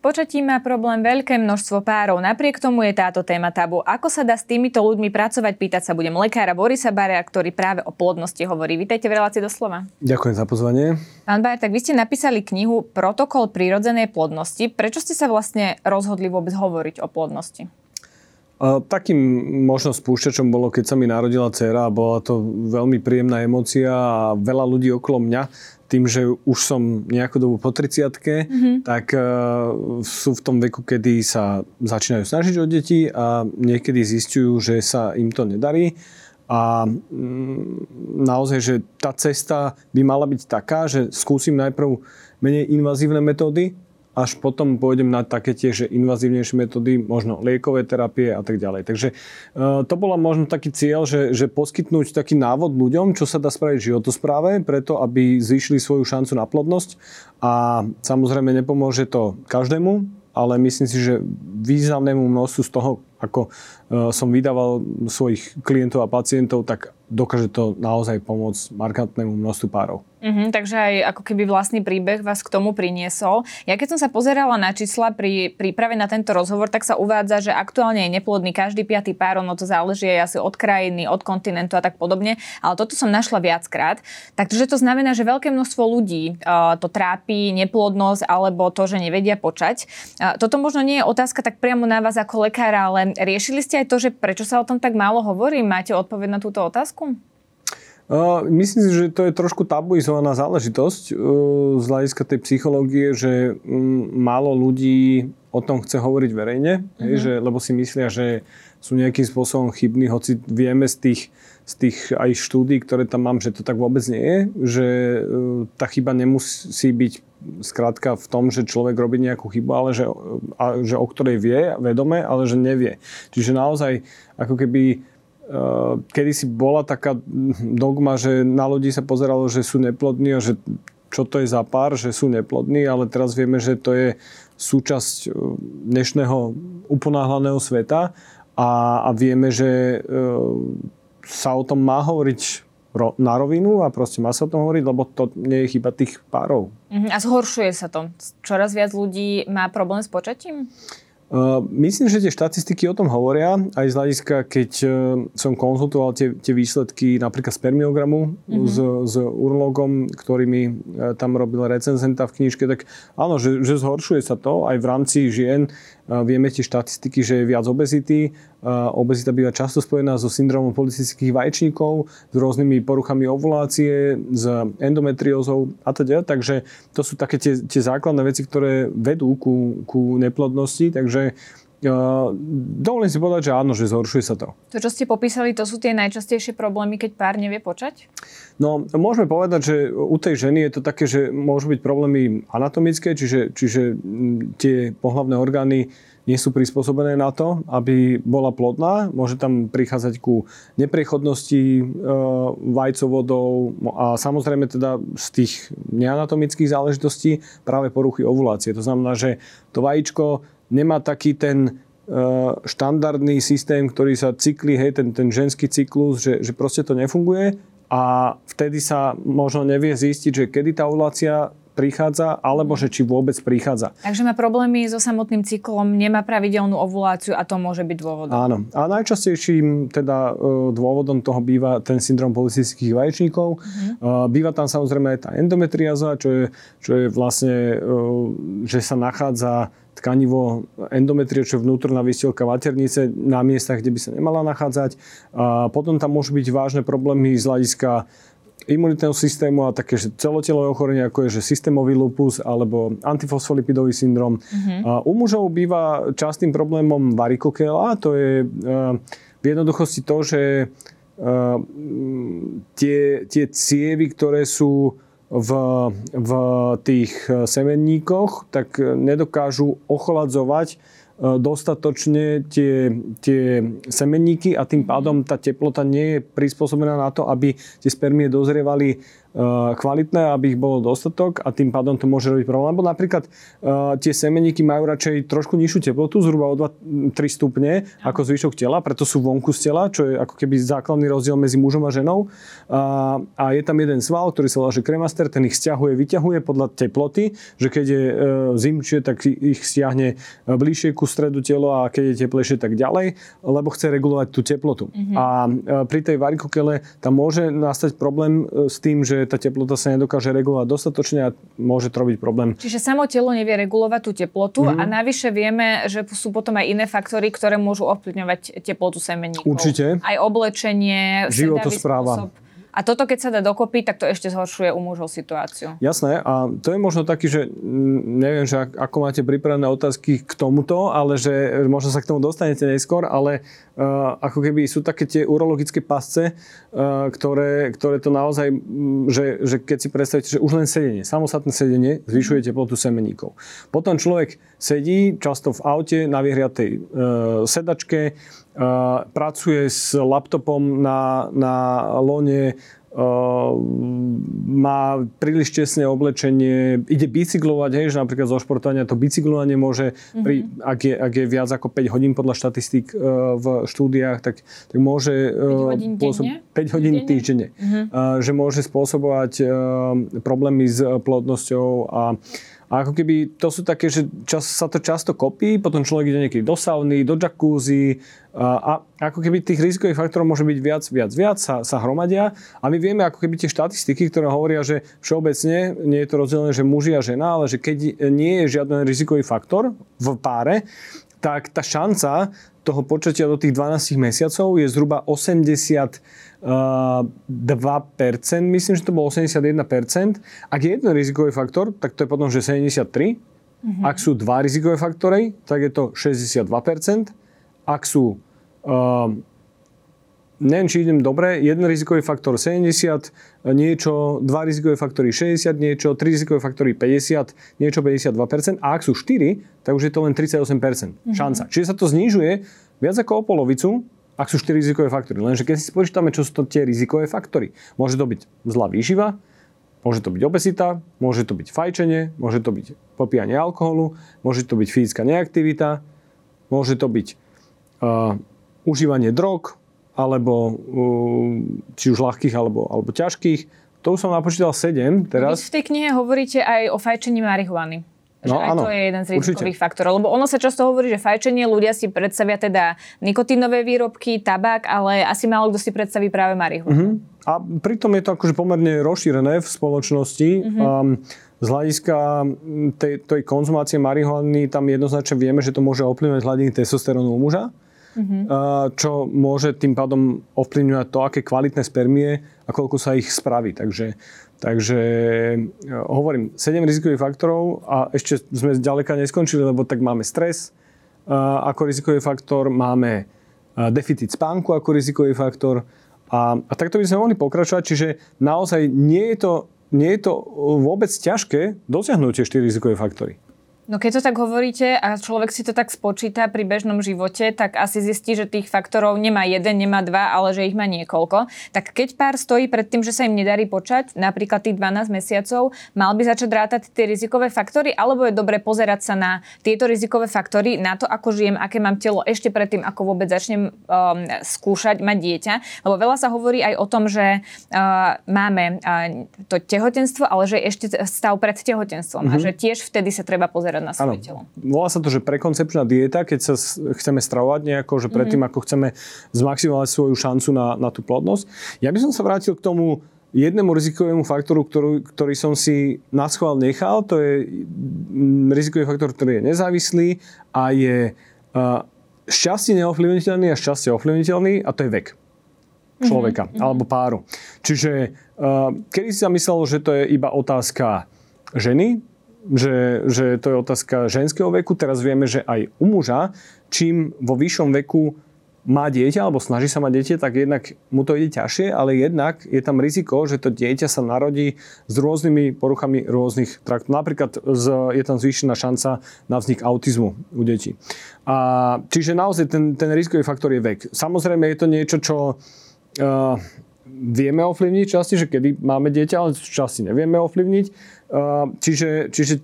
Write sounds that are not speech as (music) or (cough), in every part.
Počatím má problém veľké množstvo párov. Napriek tomu je táto téma tabu. Ako sa dá s týmito ľuďmi pracovať? Pýtať sa budem lekára Borisa Barea, ktorý práve o plodnosti hovorí. Vítajte v relácii doslova. Ďakujem za pozvanie. Pán Bajer, tak vy ste napísali knihu Protokol prírodzenej plodnosti. Prečo ste sa vlastne rozhodli vôbec hovoriť o plodnosti? Takým možno spúšťačom bolo, keď sa mi narodila dcera a bola to veľmi príjemná emocia a veľa ľudí okolo mňa tým, že už som nejakú dobu po 30 mm-hmm. tak uh, sú v tom veku, kedy sa začínajú snažiť o deti a niekedy zistujú, že sa im to nedarí. A mm, naozaj, že tá cesta by mala byť taká, že skúsim najprv menej invazívne metódy, až potom pôjdem na také tie, že invazívnejšie metódy, možno liekové terapie a tak ďalej. Takže e, to bola možno taký cieľ, že, že poskytnúť taký návod ľuďom, čo sa dá spraviť v životospráve, preto aby zvýšili svoju šancu na plodnosť. A samozrejme nepomôže to každému, ale myslím si, že významnému množstvu z toho, ako e, som vydával svojich klientov a pacientov, tak dokáže to naozaj pomôcť markantnému množstvu párov. Mm-hmm, takže aj ako keby vlastný príbeh vás k tomu priniesol. Ja keď som sa pozerala na čísla pri príprave na tento rozhovor, tak sa uvádza, že aktuálne je neplodný každý piatý pár, ono to záleží aj asi od krajiny, od kontinentu a tak podobne, ale toto som našla viackrát. Takže to znamená, že veľké množstvo ľudí uh, to trápi, neplodnosť alebo to, že nevedia počať. Uh, toto možno nie je otázka tak priamo na vás ako lekára, ale riešili ste aj to, že prečo sa o tom tak málo hovorí? Máte odpoveď na túto otázku? Myslím si, že to je trošku tabuizovaná záležitosť z hľadiska tej psychológie, že mm, málo ľudí o tom chce hovoriť verejne, mm-hmm. hej, mhm. že, lebo si myslia, že sú nejakým spôsobom chybní, hoci vieme z tých, z tých aj štúdí, ktoré tam mám, že to tak vôbec nie je, že tá chyba nemusí byť skrátka v tom, že človek robí nejakú chybu, ale že, a, že o ktorej vie vedome, ale že nevie. Čiže naozaj ako keby kedy si bola taká dogma, že na ľudí sa pozeralo, že sú neplodní a že čo to je za pár, že sú neplodní, ale teraz vieme, že to je súčasť eh, dnešného uponáhlaného sveta a, a vieme, že e, sa o tom má hovoriť ro, na rovinu a proste má sa o tom hovoriť, lebo to nie je chyba tých párov. Uh-huh. A zhoršuje sa to? Čoraz viac ľudí má problém s počatím? Myslím, že tie štatistiky o tom hovoria, aj z hľadiska, keď e, som konzultoval tie, tie výsledky napríklad spermiogramu mm-hmm. s, s urologom, ktorý mi e, tam robil recenzenta v knižke, tak áno, že, že zhoršuje sa to aj v rámci žien. Vieme tie štatistiky, že je viac obezity. Obezita býva často spojená so syndromom polycystických vaječníkov, s rôznymi poruchami ovulácie, s endometriózou a teda. Takže to sú také tie, tie základné veci, ktoré vedú ku, ku neplodnosti. Takže dovolím si povedať, že áno, že zhoršuje sa to. To, čo ste popísali, to sú tie najčastejšie problémy, keď pár nevie počať? No, môžeme povedať, že u tej ženy je to také, že môžu byť problémy anatomické, čiže, čiže tie pohlavné orgány nie sú prispôsobené na to, aby bola plodná. Môže tam prichádzať ku neprechodnosti e, vajcovodov a samozrejme teda z tých neanatomických záležitostí práve poruchy ovulácie. To znamená, že to vajíčko nemá taký ten e, štandardný systém, ktorý sa cykli, hej, ten, ten ženský cyklus, že, že proste to nefunguje a vtedy sa možno nevie zistiť, že kedy tá ovulácia prichádza, alebo že či vôbec prichádza. Takže má problémy so samotným cyklom, nemá pravidelnú ovuláciu a to môže byť dôvodom. Áno. A najčastejším teda e, dôvodom toho býva ten syndrom polycystických vaječníkov. Uh-huh. Býva tam samozrejme aj tá endometriáza, čo je, čo je vlastne, že sa nachádza tkanivo endometrie, čo je vnútorná vystielka maternice na miestach, kde by sa nemala nachádzať. A potom tam môžu byť vážne problémy z hľadiska imunitného systému a také že celotelové ochorenie, ako je že systémový lupus alebo antifosfolipidový syndrom. Mm-hmm. A u mužov býva častým problémom varikokela, to je uh, v jednoduchosti to, že uh, tie, tie cievy, ktoré sú v, v tých semenníkoch, tak nedokážu ochladzovať E, dostatočne tie, tie semenníky a tým pádom tá teplota nie je prispôsobená na to, aby tie spermie dozrievali kvalitné, aby ich bolo dostatok a tým pádom to môže robiť problém. Lebo napríklad uh, tie semeníky majú radšej trošku nižšiu teplotu, zhruba o 2-3 stupne ako zvyšok tela, preto sú vonku z tela, čo je ako keby základný rozdiel medzi mužom a ženou. Uh, a je tam jeden sval, ktorý sa volá že kremaster, ten ich stiahuje, vyťahuje podľa teploty, že keď je uh, zimšie, tak ich stiahne bližšie ku stredu tela a keď je teplejšie, tak ďalej, lebo chce regulovať tú teplotu. Mm-hmm. A pri tej varikokele tam môže nastať problém s tým, že tá teplota sa nedokáže regulovať dostatočne a môže to robiť problém. Čiže samo telo nevie regulovať tú teplotu mm-hmm. a navyše vieme, že sú potom aj iné faktory, ktoré môžu ovplyvňovať teplotu semeníkov. Určite. Aj oblečenie, životospráva. Spôsob. A toto, keď sa dá dokopy, tak to ešte zhoršuje u mužov situáciu. Jasné. A to je možno taký, že neviem, že ako máte pripravené otázky k tomuto, ale že možno sa k tomu dostanete neskôr, ale uh, ako keby sú také tie urologické pasce, uh, ktoré, ktoré to naozaj, že, že keď si predstavíte, že už len sedenie, samostatné sedenie zvyšuje teplotu semeníkov. Potom človek sedí často v aute na vyhriatej uh, sedačke, pracuje s laptopom na, na lone, uh, má príliš tesné oblečenie, ide bicyklovať, hej, že napríklad zo športovania to bicyklovanie môže, mm-hmm. pri, ak, je, ak je viac ako 5 hodín podľa štatistík uh, v štúdiách, tak, tak môže... 5 hodín pôsob, 5 hodín týždenne. Mm-hmm. Uh, že môže spôsobovať uh, problémy s plodnosťou a a ako keby to sú také, že čas, sa to často kopí, potom človek ide niekedy do sauny, do jacuzzi a, a ako keby tých rizikových faktorov môže byť viac, viac, viac, sa, sa hromadia. A my vieme ako keby tie štatistiky, ktoré hovoria, že všeobecne nie je to rozdelené, že muži a žena, ale že keď nie je žiaden rizikový faktor v páre, tak tá šanca toho počatia do tých 12 mesiacov je zhruba 80 2%, myslím, že to bolo 81%. Ak je jeden rizikový faktor, tak to je potom, že 73%. Mm-hmm. Ak sú dva rizikové faktory, tak je to 62%. Ak sú, uh, neviem, či idem dobre, jeden rizikový faktor 70, niečo, dva rizikové faktory 60, niečo, tri rizikové faktory 50, niečo 52%. A ak sú 4, tak už je to len 38% mm-hmm. šanca. Čiže sa to znižuje viac ako o polovicu ak sú 4 rizikové faktory. Lenže keď si spočítame, čo sú to tie rizikové faktory, môže to byť zlá výživa, môže to byť obesita, môže to byť fajčenie, môže to byť popíjanie alkoholu, môže to byť fyzická neaktivita, môže to byť uh, užívanie drog, alebo uh, či už ľahkých, alebo, alebo ťažkých. To už som napočítal 7 teraz. Vy v tej knihe hovoríte aj o fajčení marihuany. Že no, aj áno, to je jeden z rizikových faktorov. Lebo ono sa často hovorí, že fajčenie ľudia si predstavia teda nikotínové výrobky, tabak, ale asi málo kto si predstaví práve marihuanu. Uh-huh. A pritom je to akože pomerne rozšírené v spoločnosti. Uh-huh. Um, z hľadiska tej, tej konzumácie marihuany tam jednoznačne vieme, že to môže ovplyvňovať hladiny testosterónu u muža. Uh-huh. čo môže tým pádom ovplyvňovať to, aké kvalitné spermie a koľko sa ich spraví. Takže Takže e, hovorím, 7 rizikových faktorov a ešte sme ďaleka neskončili, lebo tak máme stres e, ako rizikový faktor, máme e, deficit spánku ako rizikový faktor a, a takto by sme mohli pokračovať, čiže naozaj nie je to, nie je to vôbec ťažké dosiahnuť tie 4 rizikové faktory. No keď to tak hovoríte a človek si to tak spočíta pri bežnom živote, tak asi zistí, že tých faktorov nemá jeden, nemá dva, ale že ich má niekoľko. Tak keď pár stojí pred tým, že sa im nedarí počať, napríklad tých 12 mesiacov, mal by začať rátať tie rizikové faktory, alebo je dobre pozerať sa na tieto rizikové faktory, na to, ako žijem, aké mám telo ešte predtým, ako vôbec začnem um, skúšať mať dieťa. Lebo veľa sa hovorí aj o tom, že uh, máme uh, to tehotenstvo, ale že je ešte stav pred tehotenstvom mm-hmm. a mhm. že tiež vtedy sa treba pozerať na svoje ano. telo. Volá sa to, že prekoncepčná dieta, keď sa chceme stravovať nejako, že predtým, mm-hmm. ako chceme zmaximalizovať svoju šancu na, na tú plodnosť. Ja by som sa vrátil k tomu jednému rizikovému faktoru, ktorý, ktorý som si na schvál nechal. To je mm, rizikový faktor, ktorý je nezávislý a je uh, šťastie neovplyvniteľný a šťastie ovplyvniteľný a to je vek človeka mm-hmm. alebo páru. Čiže uh, kedy si sa myslel, že to je iba otázka ženy, že, že to je otázka ženského veku. Teraz vieme, že aj u muža, čím vo vyššom veku má dieťa alebo snaží sa mať dieťa, tak jednak mu to ide ťažšie, ale jednak je tam riziko, že to dieťa sa narodí s rôznymi poruchami rôznych traktov. Napríklad z, je tam zvýšená šanca na vznik autizmu u detí. A, čiže naozaj ten, ten rizikový faktor je vek. Samozrejme je to niečo, čo uh, vieme ovplyvniť časti, že kedy máme dieťa, ale časti nevieme ovplyvniť. Čiže, čiže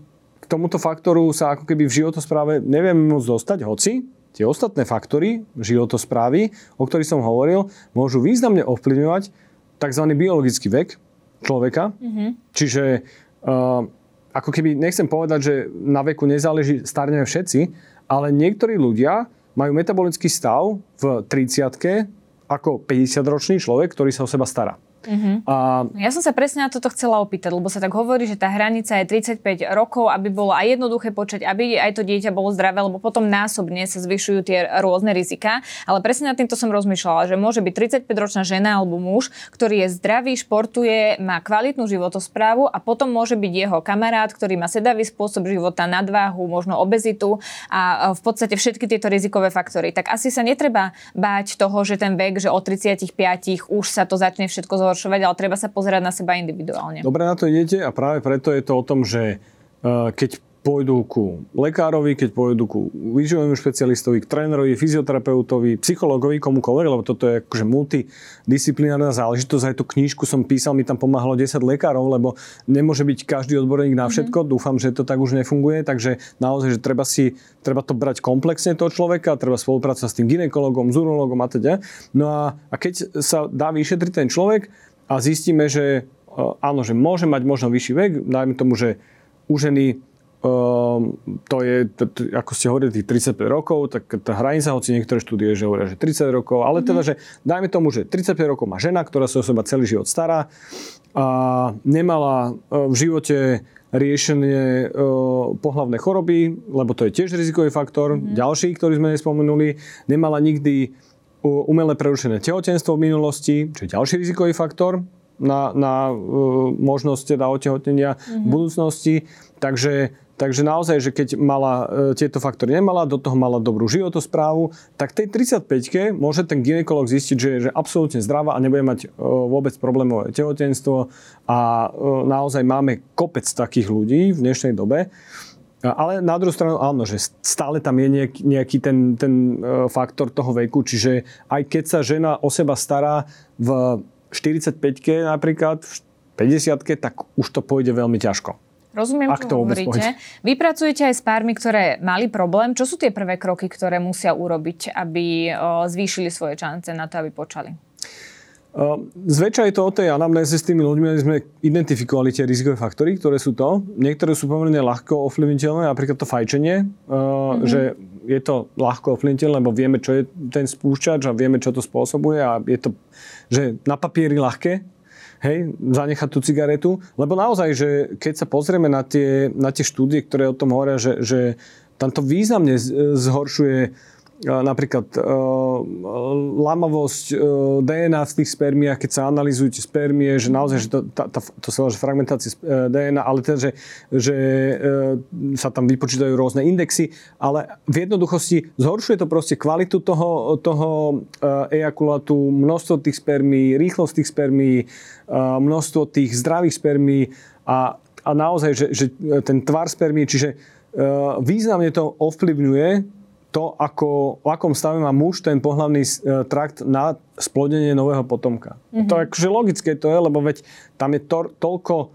k tomuto faktoru sa ako keby v životospráve nevieme môcť dostať, hoci tie ostatné faktory životosprávy, o ktorých som hovoril, môžu významne ovplyvňovať tzv. biologický vek človeka. Mm-hmm. Čiže uh, ako keby, nechcem povedať, že na veku nezáleží, starneme všetci, ale niektorí ľudia majú metabolický stav v 30 ako 50-ročný človek, ktorý sa o seba stará. Uh-huh. A... Ja som sa presne na toto chcela opýtať, lebo sa tak hovorí, že tá hranica je 35 rokov, aby bolo aj jednoduché počať, aby aj to dieťa bolo zdravé, lebo potom násobne sa zvyšujú tie rôzne rizika. Ale presne nad týmto som rozmýšľala, že môže byť 35-ročná žena alebo muž, ktorý je zdravý, športuje, má kvalitnú životosprávu a potom môže byť jeho kamarát, ktorý má sedavý spôsob života, nadváhu, možno obezitu a v podstate všetky tieto rizikové faktory. Tak asi sa netreba báť toho, že ten vek, že od 35 už sa to začne všetko zhoršovať zhoršovať, ale treba sa pozerať na seba individuálne. Dobre na to idete a práve preto je to o tom, že uh, keď pôjdu ku lekárovi, keď pôjdu ku výživovému špecialistovi, k trénerovi, fyzioterapeutovi, psychologovi, komukoľvek, lebo toto je akože multidisciplinárna záležitosť. Aj tú knížku som písal, mi tam pomáhalo 10 lekárov, lebo nemôže byť každý odborník na všetko. Mm-hmm. Dúfam, že to tak už nefunguje, takže naozaj, že treba si, treba to brať komplexne toho človeka, treba spolupracovať s tým ginekologom, s urologom a teda. No a, a keď sa dá vyšetriť ten človek a zistíme, že áno, že môže mať možno vyšší vek, dajme tomu, že u ženy Um, to je, ako ste hovorili, tých 35 rokov, tak tá hranica, hoci niektoré štúdie že hovoria, že 30 rokov, ale mm-hmm. teda, že dajme tomu, že 35 rokov má žena, ktorá sa o seba celý život stará a nemala uh, v živote riešenie pohlavné choroby, lebo to je tiež rizikový faktor, mm-hmm. ďalší, ktorý sme nespomenuli, nemala nikdy umelé prerušené tehotenstvo v minulosti, čo je ďalší rizikový faktor na, na uh, možnosť teda otehotnenia mm-hmm. v budúcnosti. Takže Takže naozaj, že keď mala e, tieto faktory nemala, do toho mala dobrú životosprávu, tak tej 35-ke môže ten ginekolog zistiť, že je že absolútne zdravá a nebude mať e, vôbec problémové tehotenstvo a e, naozaj máme kopec takých ľudí v dnešnej dobe. Ale na druhú stranu áno, že stále tam je nejaký, nejaký ten, ten e, faktor toho veku, čiže aj keď sa žena o seba stará v 45-ke napríklad, v 50-ke, tak už to pôjde veľmi ťažko. Rozumiem, Ak čo hovoríte. Vy pracujete aj s pármi, ktoré mali problém. Čo sú tie prvé kroky, ktoré musia urobiť, aby zvýšili svoje šance na to, aby počali? Zväčša je to o tej anamnéze s tými ľuďmi, aby sme identifikovali tie rizikové faktory, ktoré sú to. Niektoré sú pomerne ľahko ovplyvniteľné, napríklad to fajčenie, mm-hmm. že je to ľahko ovplyvniteľné, lebo vieme, čo je ten spúšťač a vieme, čo to spôsobuje a je to, že na papieri ľahké, hej, zanechať tú cigaretu. Lebo naozaj, že keď sa pozrieme na tie, na tie štúdie, ktoré o tom hovoria, že, že tam to významne zhoršuje napríklad uh, lamavosť uh, DNA v tých spermiách, keď sa analizujú tie spermie, že naozaj, že to, tá, tá, to sa že fragmentácia uh, DNA, ale teda, že, že sa tam vypočítajú rôzne indexy, ale v jednoduchosti zhoršuje to proste kvalitu toho, toho ejakulátu, množstvo tých spermí, rýchlosť tých spermí, množstvo tých zdravých spermí a, a naozaj, že, že ten tvar spermí, čiže významne to ovplyvňuje to, ako, v akom stave má muž ten pohľavný e, trakt na splodenie nového potomka. Mm-hmm. To je akože logické to je, lebo veď tam je to, toľko uh,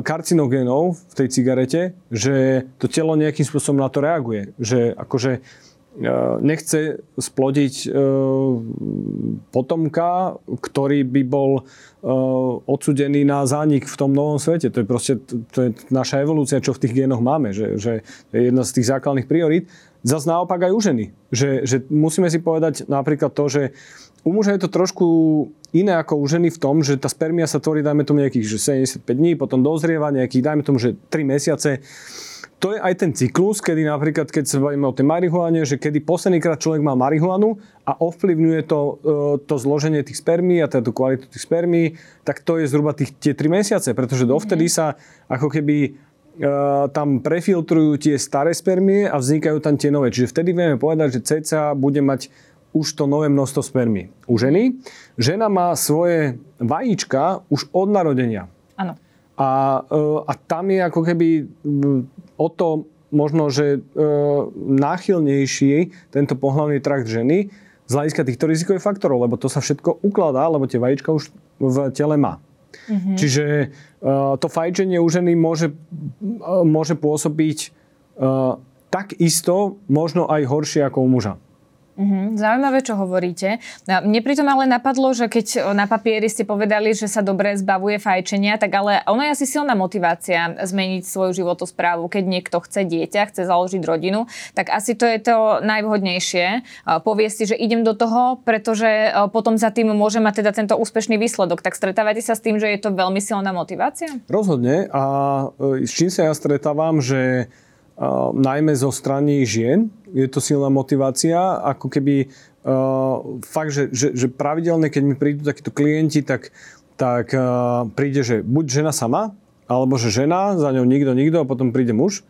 karcinogénov v tej cigarete, že to telo nejakým spôsobom na to reaguje. Že akože uh, nechce splodiť potomka, ktorý by bol odsudený na zánik v tom novom svete. To je proste to je naša evolúcia, čo v tých génoch máme. Že, že je jedna z tých základných priorít. Zas naopak aj u ženy. Že, že musíme si povedať napríklad to, že u muža je to trošku iné ako u ženy v tom, že tá spermia sa tvorí, dajme tomu nejakých že 75 dní, potom dozrieva nejakých, dajme tomu, že 3 mesiace. To je aj ten cyklus, kedy napríklad, keď sa bavíme o tej marihuane, že kedy poslednýkrát človek má marihuanu a ovplyvňuje to, e, to zloženie tých spermí a teda tú kvalitu tých spermí, tak to je zhruba tých, tie 3 mesiace, pretože dovtedy mhm. sa ako keby tam prefiltrujú tie staré spermie a vznikajú tam tie nové. Čiže vtedy vieme povedať, že cca bude mať už to nové množstvo spermí. U ženy, žena má svoje vajíčka už od narodenia. Áno. A, a tam je ako keby o to možno, že náchylnejší tento pohľavný trakt ženy z hľadiska týchto rizikových faktorov, lebo to sa všetko ukladá, lebo tie vajíčka už v tele má. Mm-hmm. Čiže uh, to fajčenie u ženy môže, uh, môže pôsobiť uh, tak isto, možno aj horšie ako u muža. Mm-hmm, zaujímavé, čo hovoríte. Mne pritom ale napadlo, že keď na papieri ste povedali, že sa dobre zbavuje fajčenia, tak ale ono je asi silná motivácia zmeniť svoju životosprávu. Keď niekto chce dieťa, chce založiť rodinu, tak asi to je to najvhodnejšie. Povie si, že idem do toho, pretože potom za tým môže mať teda tento úspešný výsledok. Tak stretávate sa s tým, že je to veľmi silná motivácia? Rozhodne. A e, s čím sa ja stretávam, že najmä zo strany žien. Je to silná motivácia, ako keby uh, fakt, že, že, že pravidelne, keď mi prídu takíto klienti, tak, tak uh, príde, že buď žena sama, alebo že žena, za ňou nikto, nikto a potom príde muž.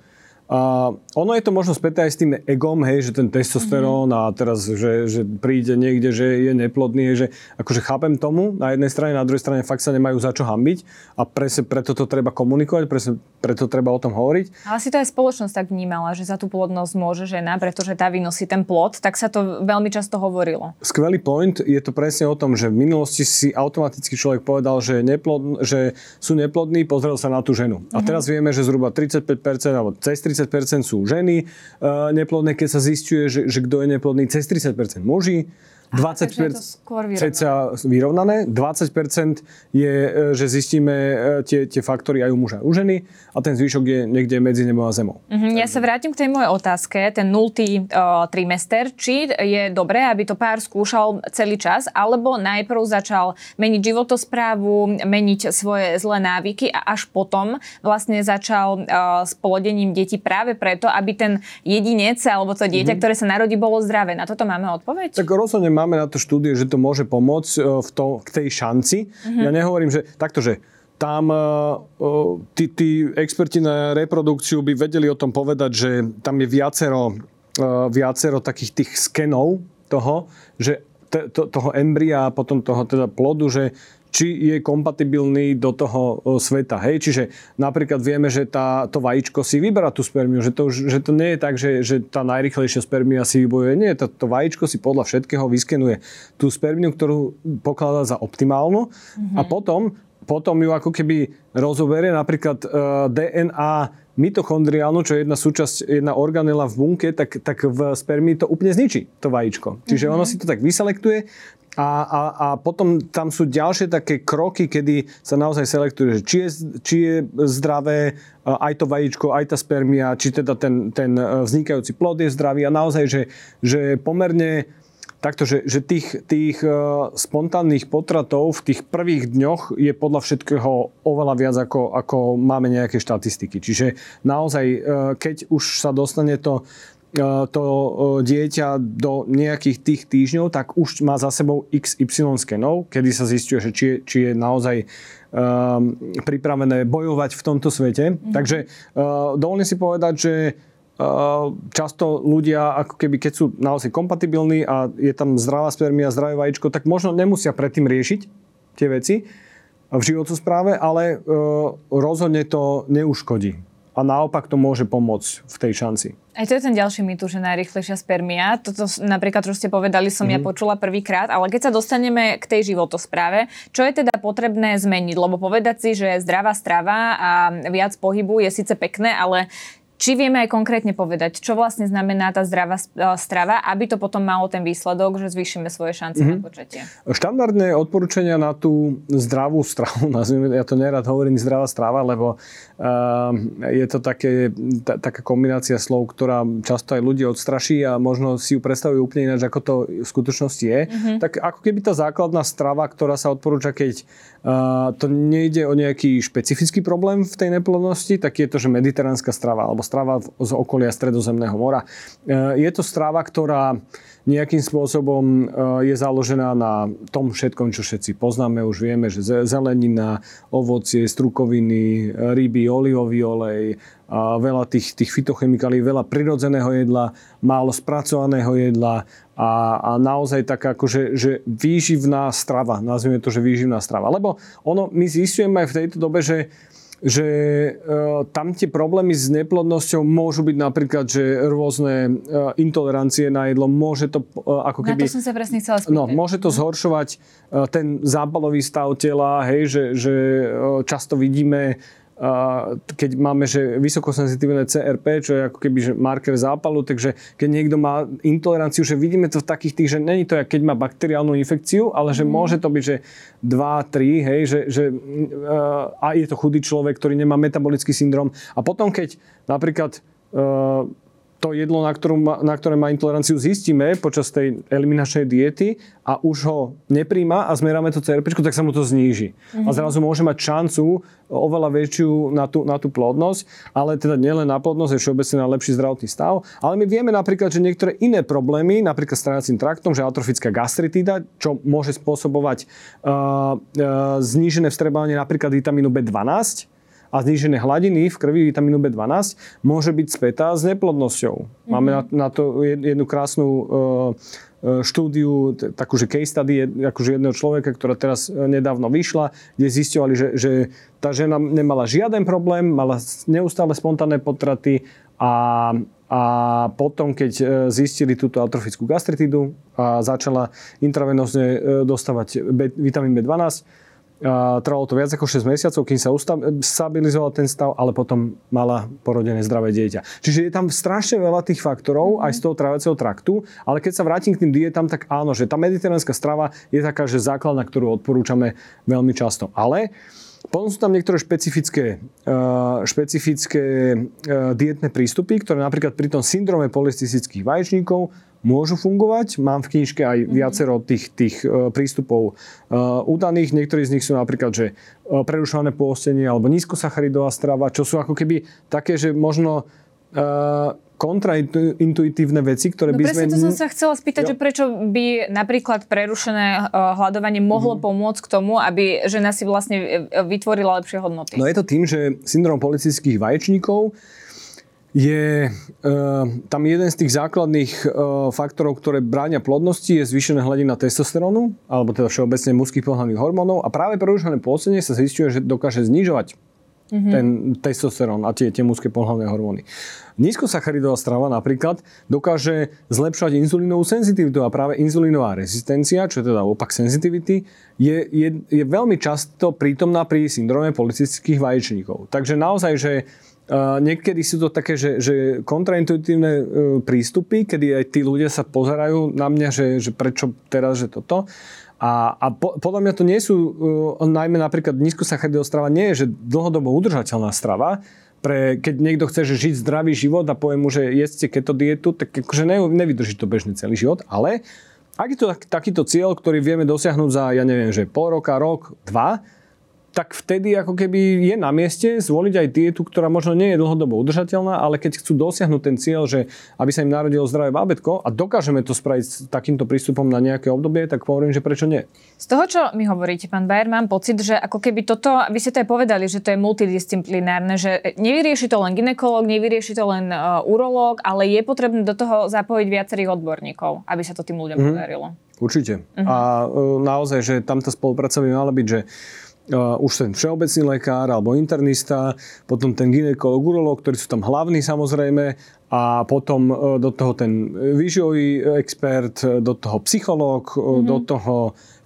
A ono je to možno späté aj s tým egom, hej, že ten testosterón mm-hmm. a teraz, že, že príde niekde, že je neplodný, že akože chápem tomu na jednej strane, na druhej strane fakt sa nemajú za čo hambiť a presne preto to treba komunikovať, presne preto treba o tom hovoriť. Ale si to aj spoločnosť tak vnímala, že za tú plodnosť môže žena, pretože tá vynosí ten plod, tak sa to veľmi často hovorilo. Skvelý point, je to presne o tom, že v minulosti si automaticky človek povedal, že, neplod, že sú neplodní, pozrel sa na tú ženu. Mm-hmm. A mhm. teraz vieme, že zhruba 35% alebo cez 30 30% sú ženy uh, neplodné, keď sa zistuje, že, že kto je neplodný, cez 30% muži. 20% ceca vyrovnané, 20% je, e, že zistíme e, tie, tie faktory aj u muža a u ženy a ten zvyšok je niekde medzi nebom a zemou. Mm-hmm, ja sa vrátim k tej mojej otázke, ten nultý uh, trimester, či je dobré, aby to pár skúšal celý čas, alebo najprv začal meniť životosprávu, meniť svoje zlé návyky a až potom vlastne začal uh, s plodením detí práve preto, aby ten jedinec alebo to dieťa, mm-hmm. ktoré sa narodí, bolo zdravé. Na toto máme odpoveď? Tak rozhodne máme na to štúdie, že to môže pomôcť e, v to, k tej šanci. Mm-hmm. Ja nehovorím, že takto, že tam uh, tí, tí experti na reprodukciu by vedeli o tom povedať, že tam je viacero, viacero takých tých skenov toho, že toho embria a potom toho teda plodu, že či je kompatibilný do toho sveta. Hej? Čiže napríklad vieme, že tá, to vajíčko si vyberá tú spermiu, že to, že to nie je tak, že, že tá najrychlejšia spermia si vybojuje. Nie, to, to vajíčko si podľa všetkého vyskenuje tú spermiu, ktorú pokladá za optimálnu mm-hmm. a potom, potom ju ako keby rozoberie napríklad e, DNA mitochondriálnu, čo je jedna súčasť, jedna organela v bunke, tak, tak v spermii to úplne zničí, to vajíčko. Čiže mm-hmm. ono si to tak vyselektuje a, a, a potom tam sú ďalšie také kroky, kedy sa naozaj selektuje, že či je, či je zdravé aj to vajíčko, aj tá spermia, či teda ten, ten e, vznikajúci plod je zdravý a naozaj, že, že pomerne takto, že, že tých, tých uh, spontánnych potratov v tých prvých dňoch je podľa všetkého oveľa viac, ako, ako máme nejaké štatistiky. Čiže naozaj, keď už sa dostane to to dieťa do nejakých tých týždňov, tak už má za sebou XY skenov, kedy sa zistuje, že či je, či je naozaj um, pripravené bojovať v tomto svete. Mm-hmm. Takže uh, dovolím si povedať, že často ľudia, ako keby keď sú naozaj kompatibilní a je tam zdravá spermia, zdravé vajíčko, tak možno nemusia predtým riešiť tie veci v životospráve, ale rozhodne to neuškodí a naopak to môže pomôcť v tej šanci. Aj to je ten ďalší mýtu, že najrychlejšia spermia. Toto napríklad, čo ste povedali, som mm-hmm. ja mhm. počula prvýkrát, ale keď sa dostaneme k tej životospráve, čo je teda potrebné zmeniť? Lebo povedať si, že zdravá strava a viac pohybu je síce pekné, ale či vieme aj konkrétne povedať, čo vlastne znamená tá zdravá e, strava, aby to potom malo ten výsledok, že zvýšime svoje šance mm-hmm. na počatie? Štandardné odporúčania na tú zdravú stravu, (laughs) nazvime, ja to nerad hovorím zdravá strava, lebo uh, je to také, t- taká kombinácia slov, ktorá často aj ľudí odstraší a možno si ju predstavujú úplne ináč, ako to v skutočnosti je. Mm-hmm. Tak ako keby tá základná strava, ktorá sa odporúča, keď uh, to nejde o nejaký špecifický problém v tej neplodnosti, tak je to, že mediteránska strava alebo strava z okolia Stredozemného mora. E, je to strava, ktorá nejakým spôsobom e, je založená na tom všetkom, čo všetci poznáme. Už vieme, že zelenina, ovocie, strukoviny, ryby, olivový olej, a veľa tých, tých fitochemikálií, veľa prirodzeného jedla, málo spracovaného jedla a, a naozaj taká akože že výživná strava, nazvime to, že výživná strava. Lebo ono, my zistujeme aj v tejto dobe, že že uh, tam tie problémy s neplodnosťou môžu byť napríklad, že rôzne uh, intolerancie na jedlo, môže to uh, ako keby... Na to som sa presne chcela spýtať. No, môže to zhoršovať uh, ten zápalový stav tela, hej, že, že uh, často vidíme keď máme že vysokosenzitívne CRP, čo je ako keby že marker zápalu, takže keď niekto má intoleranciu, že vidíme to v takých tých, že není to, keď má bakteriálnu infekciu, ale že mm. môže to byť, že 2, 3, hej, že, že a je to chudý človek, ktorý nemá metabolický syndrom. A potom, keď napríklad to jedlo, na, ktorú, na ktoré má intoleranciu, zistíme počas tej eliminačnej diety a už ho nepríjma a zmeráme to CRP, tak sa mu to zníži. Mm-hmm. A mhm. zrazu môže mať šancu oveľa väčšiu na tú, na tú plodnosť, ale teda nielen na plodnosť, je všeobecne na lepší zdravotný stav. Ale my vieme napríklad, že niektoré iné problémy, napríklad s trávacím traktom, že atrofická gastritída, čo môže spôsobovať uh, uh, znížené vstrebávanie napríklad vitamínu B12, a znížené hladiny v krvi vitamínu B12 môže byť spätá s neplodnosťou. Mm-hmm. Máme na, na to jednu krásnu uh, štúdiu, takú, že case study akože jedného človeka, ktorá teraz e, nedávno vyšla, kde zistovali, že, že tá žena nemala žiaden problém, mala neustále spontánne potraty a, a potom, keď zistili túto atrofickú gastritidu a začala intravenózne dostávať B, vitamín B12, Trvalo to viac ako 6 mesiacov, kým sa stabilizoval ten stav, ale potom mala porodené zdravé dieťa. Čiže je tam strašne veľa tých faktorov mm-hmm. aj z toho tráviaceho traktu, ale keď sa vrátim k tým dietám, tak áno, že tá mediteránska strava je taká, že základná, ktorú odporúčame veľmi často. Ale potom sú tam niektoré špecifické, uh, špecifické uh, dietné prístupy, ktoré napríklad pri tom syndrome polycystických vaječníkov môžu fungovať. Mám v knižke aj mhm. viacero tých, tých uh, prístupov udaných. Niektorí z nich sú napríklad, že prerušované pôstenie alebo nízkosacharidová strava, čo sú ako keby také, že možno kontraintuitívne veci, ktoré no by sme... to som sa chcela spýtať, jo. že prečo by napríklad prerušené hľadovanie mohlo mm. pomôcť k tomu, aby žena si vlastne vytvorila lepšie hodnoty? No je to tým, že syndrom politických vaječníkov je uh, tam jeden z tých základných uh, faktorov, ktoré bránia plodnosti, je zvýšená hladina testosterónu, alebo teda všeobecne mužských pohľadných hormónov a práve prerušené plodenie sa zistuje, že dokáže znižovať mm-hmm. ten testosterón a tie, tie mužské pohľadné hormóny. Nízkosacharidová strava napríklad dokáže zlepšovať inzulínovú senzitivitu a práve inzulínová rezistencia, čo je teda opak sensitivity, je, je, je veľmi často prítomná pri syndrome policistických vaječníkov. Takže naozaj, že niekedy sú to také, že, že kontraintuitívne uh, prístupy, kedy aj tí ľudia sa pozerajú na mňa, že, že prečo teraz, že toto. A, a po, podľa mňa to nie sú, uh, najmä napríklad nízkosacharidová strava nie je, že dlhodobo udržateľná strava, pre, keď niekto chce že žiť zdravý život a povie mu, že jedzte keto dietu, tak akože ne, nevydrží to bežný celý život, ale ak je to tak, takýto cieľ, ktorý vieme dosiahnuť za, ja neviem, že pol roka, rok, dva, tak vtedy ako keby je na mieste zvoliť aj dietu, ktorá možno nie je dlhodobo udržateľná, ale keď chcú dosiahnuť ten cieľ, že aby sa im narodilo zdravé bábetko a dokážeme to spraviť s takýmto prístupom na nejaké obdobie, tak hovorím, že prečo nie. Z toho, čo mi hovoríte, pán Bajer, mám pocit, že ako keby toto, vy ste to aj povedali, že to je multidisciplinárne, že nevyrieši to len ginekolog, nevyrieši to len uh, urológ, ale je potrebné do toho zapojiť viacerých odborníkov, aby sa to tým ľuďom mm-hmm. podarilo. Určite. Uh-huh. A uh, naozaj, že tam tá spolupráca by mala byť, že už ten všeobecný lekár alebo internista, potom ten ginekolog, urolog, ktorí sú tam hlavní samozrejme a potom uh, do toho ten výživový expert, do toho psychológ, mm-hmm. do toho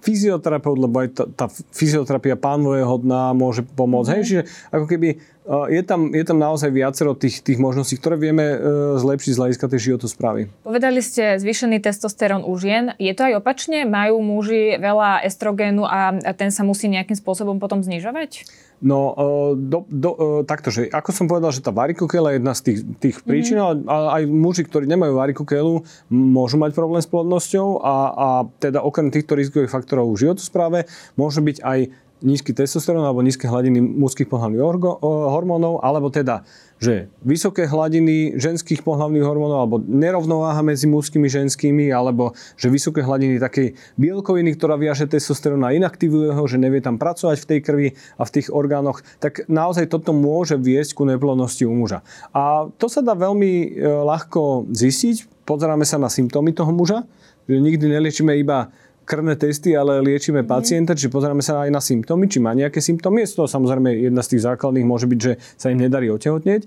fyzioterapeut, lebo aj tá, tá fyzioterapia pánvo je hodná, môže pomôcť. Mm-hmm. Hej, čiže ako keby je tam, je tam naozaj viacero tých, tých možností, ktoré vieme e, zlepšiť z hľadiska tej životosprávy. Povedali ste zvýšený testosterón u žien. Je to aj opačne? Majú muži veľa estrogénu a ten sa musí nejakým spôsobom potom znižovať? No, e, do, do, e, takto, že ako som povedal, že tá varikokela je jedna z tých, tých mm-hmm. príčin, ale aj muži, ktorí nemajú varikokelu, môžu mať problém s plodnosťou a, a teda okrem týchto rizikových faktorov v životospráve môže byť aj nízky testosterón alebo nízke hladiny mužských pohľavných hormónov, alebo teda, že vysoké hladiny ženských pohľavných hormónov alebo nerovnováha medzi mužskými ženskými, alebo že vysoké hladiny takej bielkoviny, ktorá viaže testosterón a inaktivuje ho, že nevie tam pracovať v tej krvi a v tých orgánoch, tak naozaj toto môže viesť ku neplodnosti u muža. A to sa dá veľmi e, ľahko zistiť. Pozeráme sa na symptómy toho muža, že nikdy neliečíme iba krvné testy, ale liečíme mm. pacienta, či pozeráme sa aj na symptómy, či má nejaké symptómy. Z toho samozrejme jedna z tých základných môže byť, že sa im nedarí otehotnieť.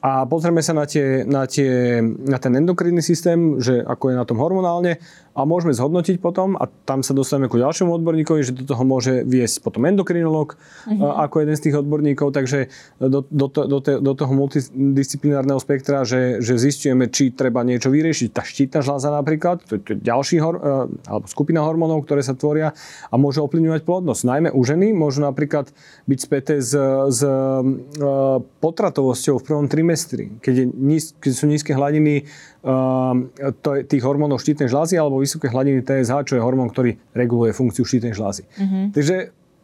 A pozrieme sa na, tie, na, tie, na ten endokrinný systém, že ako je na tom hormonálne a môžeme zhodnotiť potom a tam sa dostaneme ku ďalšiemu odborníkovi, že do toho môže viesť potom endokrinolog mm-hmm. ako jeden z tých odborníkov, takže do, do, do, do toho multidisciplinárneho spektra, že, že zistujeme, či treba niečo vyriešiť. Tá štítna žľaza napríklad, to je ďalší hor, alebo skupina hormónov, ktoré sa tvoria a môže ovplyvňovať plodnosť. Najmä u ženy môžu napríklad byť späté s, s potratovosťou v prvom trimestri, keď, je, keď sú nízke hladiny to tých hormónov štítnej žlázy alebo vysoké hladiny TSH, čo je hormón, ktorý reguluje funkciu štítnej žlázy. Mm-hmm. Takže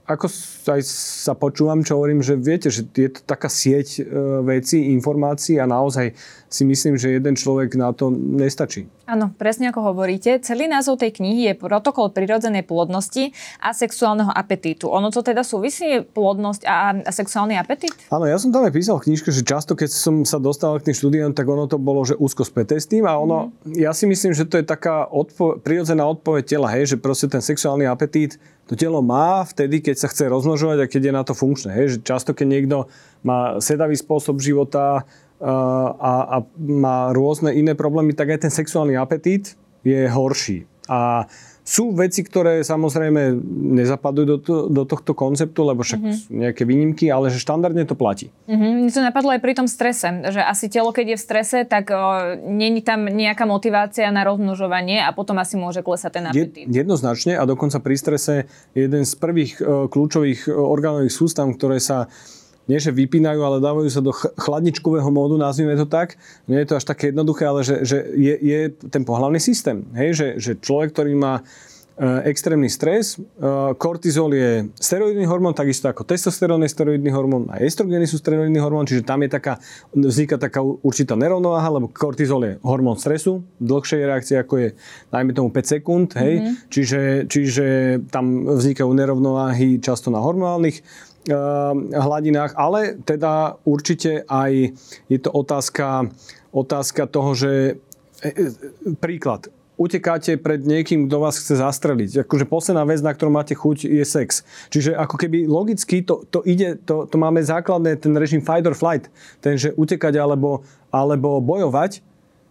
ako aj sa počúvam, čo hovorím, že viete, že je to taká sieť e, vecí, informácií a naozaj si myslím, že jeden človek na to nestačí. Áno, presne ako hovoríte. Celý názov tej knihy je Protokol prirodzenej plodnosti a sexuálneho apetítu. Ono to teda súvisí, plodnosť a, a sexuálny apetít? Áno, ja som tam aj písal v knižke, že často, keď som sa dostal k tým štúdiám, tak ono to bolo, že úzko späté s tým a ono, mm. ja si myslím, že to je taká odpo- prirodzená odpoveď tela, hej, že proste ten sexuálny apetít to telo má vtedy, keď sa chce rozmnožovať a keď je na to funkčné. Hej? Že často, keď niekto má sedavý spôsob života a, a má rôzne iné problémy, tak aj ten sexuálny apetít je horší. A sú veci, ktoré samozrejme nezapadajú do, to, do tohto konceptu, lebo však mm-hmm. sú nejaké výnimky, ale že štandardne to platí. Mm-hmm. Mne to napadlo aj pri tom strese, že asi telo, keď je v strese, tak o, není tam nejaká motivácia na rozmnožovanie a potom asi môže klesať ten apetít. Jednoznačne a dokonca pri strese je jeden z prvých o, kľúčových orgánových sústav, ktoré sa nie že vypínajú, ale dávajú sa do chladničkového módu, nazvime to tak. Nie je to až také jednoduché, ale že, že je, je ten pohľavný systém. Hej? Že, že človek, ktorý má e, extrémny stres. E, kortizol je steroidný hormón, takisto ako testosterón je steroidný hormón, a estrogeny sú steroidný hormón, čiže tam je taká, vzniká taká určitá nerovnováha, lebo kortizol je hormón stresu, dlhšej reakcie ako je, najmä tomu 5 sekúnd, hej, mm-hmm. čiže, čiže tam vznikajú nerovnováhy často na hormonálnych hladinách, ale teda určite aj je to otázka, otázka toho, že e, e, príklad, utekáte pred niekým, kto vás chce zastreliť. Akože posledná vec, na ktorú máte chuť, je sex. Čiže ako keby logicky to, to ide, to, to máme základné, ten režim fight or flight. Ten, že utekať alebo, alebo bojovať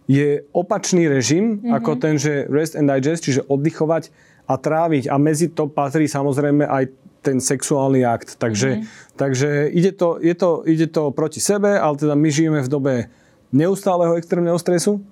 je opačný režim, mm-hmm. ako ten, že rest and digest, čiže oddychovať a tráviť. A medzi to patrí samozrejme aj ten sexuálny akt. Takže, mm-hmm. takže ide, to, je to, ide to proti sebe, ale teda my žijeme v dobe neustáleho extrémneho stresu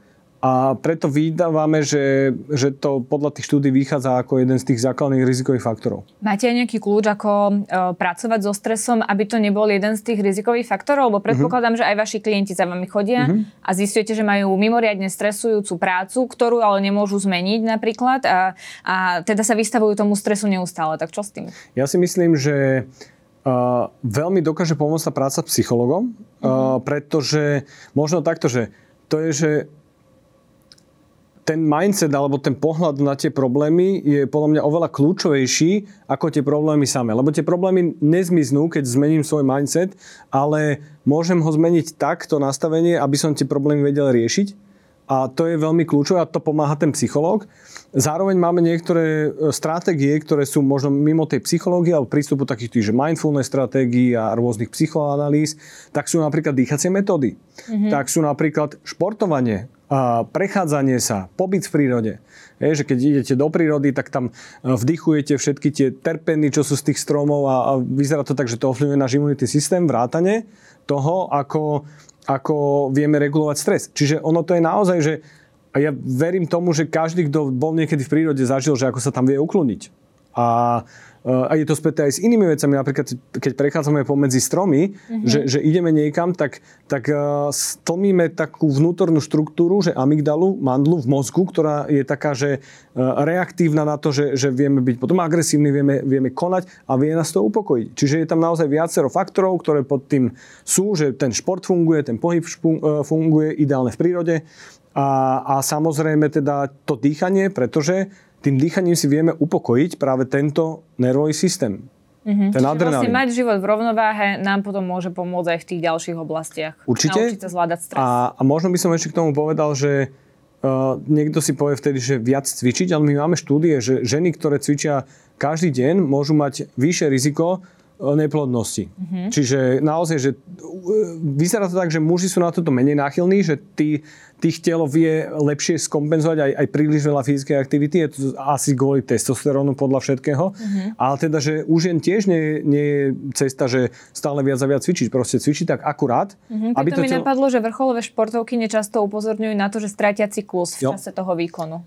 a preto vydávame, že, že to podľa tých štúdí vychádza ako jeden z tých základných rizikových faktorov. Máte aj nejaký kľúč, ako e, pracovať so stresom, aby to nebol jeden z tých rizikových faktorov? Lebo predpokladám, uh-huh. že aj vaši klienti za vami chodia uh-huh. a zistujete, že majú mimoriadne stresujúcu prácu, ktorú ale nemôžu zmeniť napríklad a, a teda sa vystavujú tomu stresu neustále. Tak čo s tým? Ja si myslím, že Uh, veľmi dokáže pomôcť tá práca s psychologom, uh-huh. uh, pretože možno takto, že to je, že ten mindset alebo ten pohľad na tie problémy je podľa mňa oveľa kľúčovejší ako tie problémy samé. Lebo tie problémy nezmiznú, keď zmením svoj mindset, ale môžem ho zmeniť tak, to nastavenie, aby som tie problémy vedel riešiť. A to je veľmi kľúčové a to pomáha ten psychológ. Zároveň máme niektoré e, stratégie, ktoré sú možno mimo tej psychológie alebo prístupu takých tých, že mindfulness stratégií a rôznych psychoanalýz, tak sú napríklad dýchacie metódy. Mm-hmm. Tak sú napríklad športovanie, prechádzanie sa, pobyt v prírode. Je, že keď idete do prírody, tak tam e, vdychujete všetky tie terpeny, čo sú z tých stromov a, a vyzerá to tak, že to ovplyvňuje náš imunitný systém, vrátane toho, ako, ako vieme regulovať stres. Čiže ono to je naozaj, že a ja verím tomu, že každý, kto bol niekedy v prírode, zažil, že ako sa tam vie ukloniť. A a je to späté aj s inými vecami, napríklad keď prechádzame pomedzi stromy, mm-hmm. že, že ideme niekam, tak, tak stlmíme takú vnútornú štruktúru, že amygdalu, mandlu v mozgu, ktorá je taká, že reaktívna na to, že, že vieme byť potom agresívni, vieme, vieme konať a vie nás to upokojiť. Čiže je tam naozaj viacero faktorov, ktoré pod tým sú, že ten šport funguje, ten pohyb e, funguje ideálne v prírode a, a samozrejme teda to dýchanie, pretože tým dýchaním si vieme upokojiť práve tento nervový systém. Mm-hmm. Ten Čiže vlastne mať život v rovnováhe nám potom môže pomôcť aj v tých ďalších oblastiach. Určite. Naučiť sa zvládať stres. A, a možno by som ešte k tomu povedal, že Uh, niekto si povie vtedy, že viac cvičiť, ale my máme štúdie, že ženy, ktoré cvičia každý deň, môžu mať vyššie riziko neplodnosti. Mm-hmm. Čiže naozaj, že vyzerá to tak, že muži sú na toto menej náchylní, že tí, tých telo vie lepšie skompenzovať aj, aj príliš veľa fyzickej aktivity, je to asi kvôli testosterónu podľa všetkého, mm-hmm. ale teda, že už jen tiež nie, nie je cesta, že stále viac a viac cvičiť, proste cvičiť tak akurát. Mm-hmm, aby to mi telo... napadlo, že vrcholové športovky nečasto upozorňujú na to, že stratia cyklus v jo. čase toho výkonu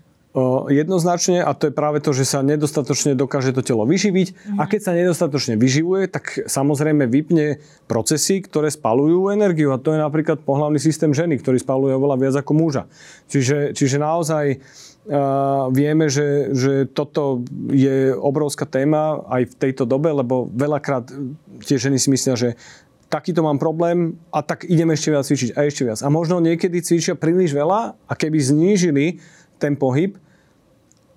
jednoznačne a to je práve to, že sa nedostatočne dokáže to telo vyživiť mm-hmm. a keď sa nedostatočne vyživuje, tak samozrejme vypne procesy, ktoré spalujú energiu a to je napríklad pohľavný systém ženy, ktorý spaluje oveľa viac ako muža. Čiže, čiže naozaj uh, vieme, že, že toto je obrovská téma aj v tejto dobe, lebo veľakrát tie ženy si myslia, že takýto mám problém a tak idem ešte viac cvičiť a ešte viac. A možno niekedy cvičia príliš veľa a keby znížili ten pohyb,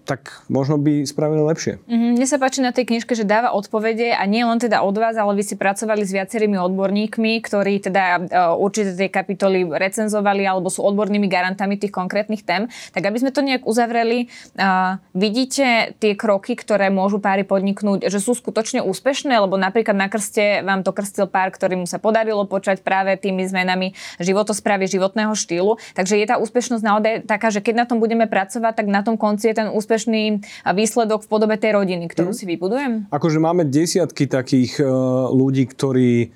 tak možno by spravili lepšie. Mm-hmm. Mne sa páči na tej knižke, že dáva odpovede a nie len teda od vás, ale vy si pracovali s viacerými odborníkmi, ktorí teda uh, určite tie kapitoly recenzovali alebo sú odbornými garantami tých konkrétnych tém. Tak aby sme to nejak uzavreli, uh, vidíte tie kroky, ktoré môžu páry podniknúť, že sú skutočne úspešné, lebo napríklad na krste vám to krstil pár, ktorý mu sa podarilo počať práve tými zmenami životosprávy, životného štýlu. Takže je tá úspešnosť naozaj taká, že keď na tom budeme pracovať, tak na tom konci je ten úspešný úspešný výsledok v podobe tej rodiny, ktorú mm. si vybudujem? Akože máme desiatky takých uh, ľudí, ktorí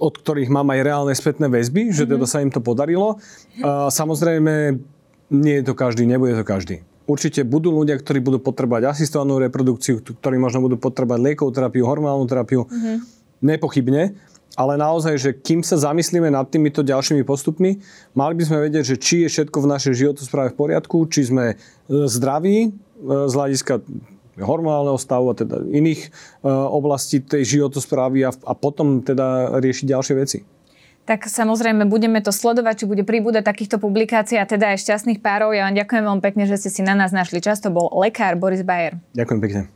od ktorých mám aj reálne spätné väzby, že mm-hmm. teda sa im to podarilo. Uh, samozrejme, nie je to každý, nebude to každý. Určite budú ľudia, ktorí budú potrebovať asistovanú reprodukciu, ktorí možno budú potrebovať liekovú terapiu, hormonálnu terapiu. Mm-hmm. Nepochybne ale naozaj, že kým sa zamyslíme nad týmito ďalšími postupmi, mali by sme vedieť, že či je všetko v našej životospráve v poriadku, či sme e, zdraví e, z hľadiska hormonálneho stavu a teda iných e, oblastí tej životosprávy a, a potom teda riešiť ďalšie veci. Tak samozrejme budeme to sledovať, či bude pribúdať takýchto publikácií a teda aj šťastných párov. Ja vám ďakujem veľmi pekne, že ste si na nás našli čas. To bol lekár Boris Bayer. Ďakujem pekne.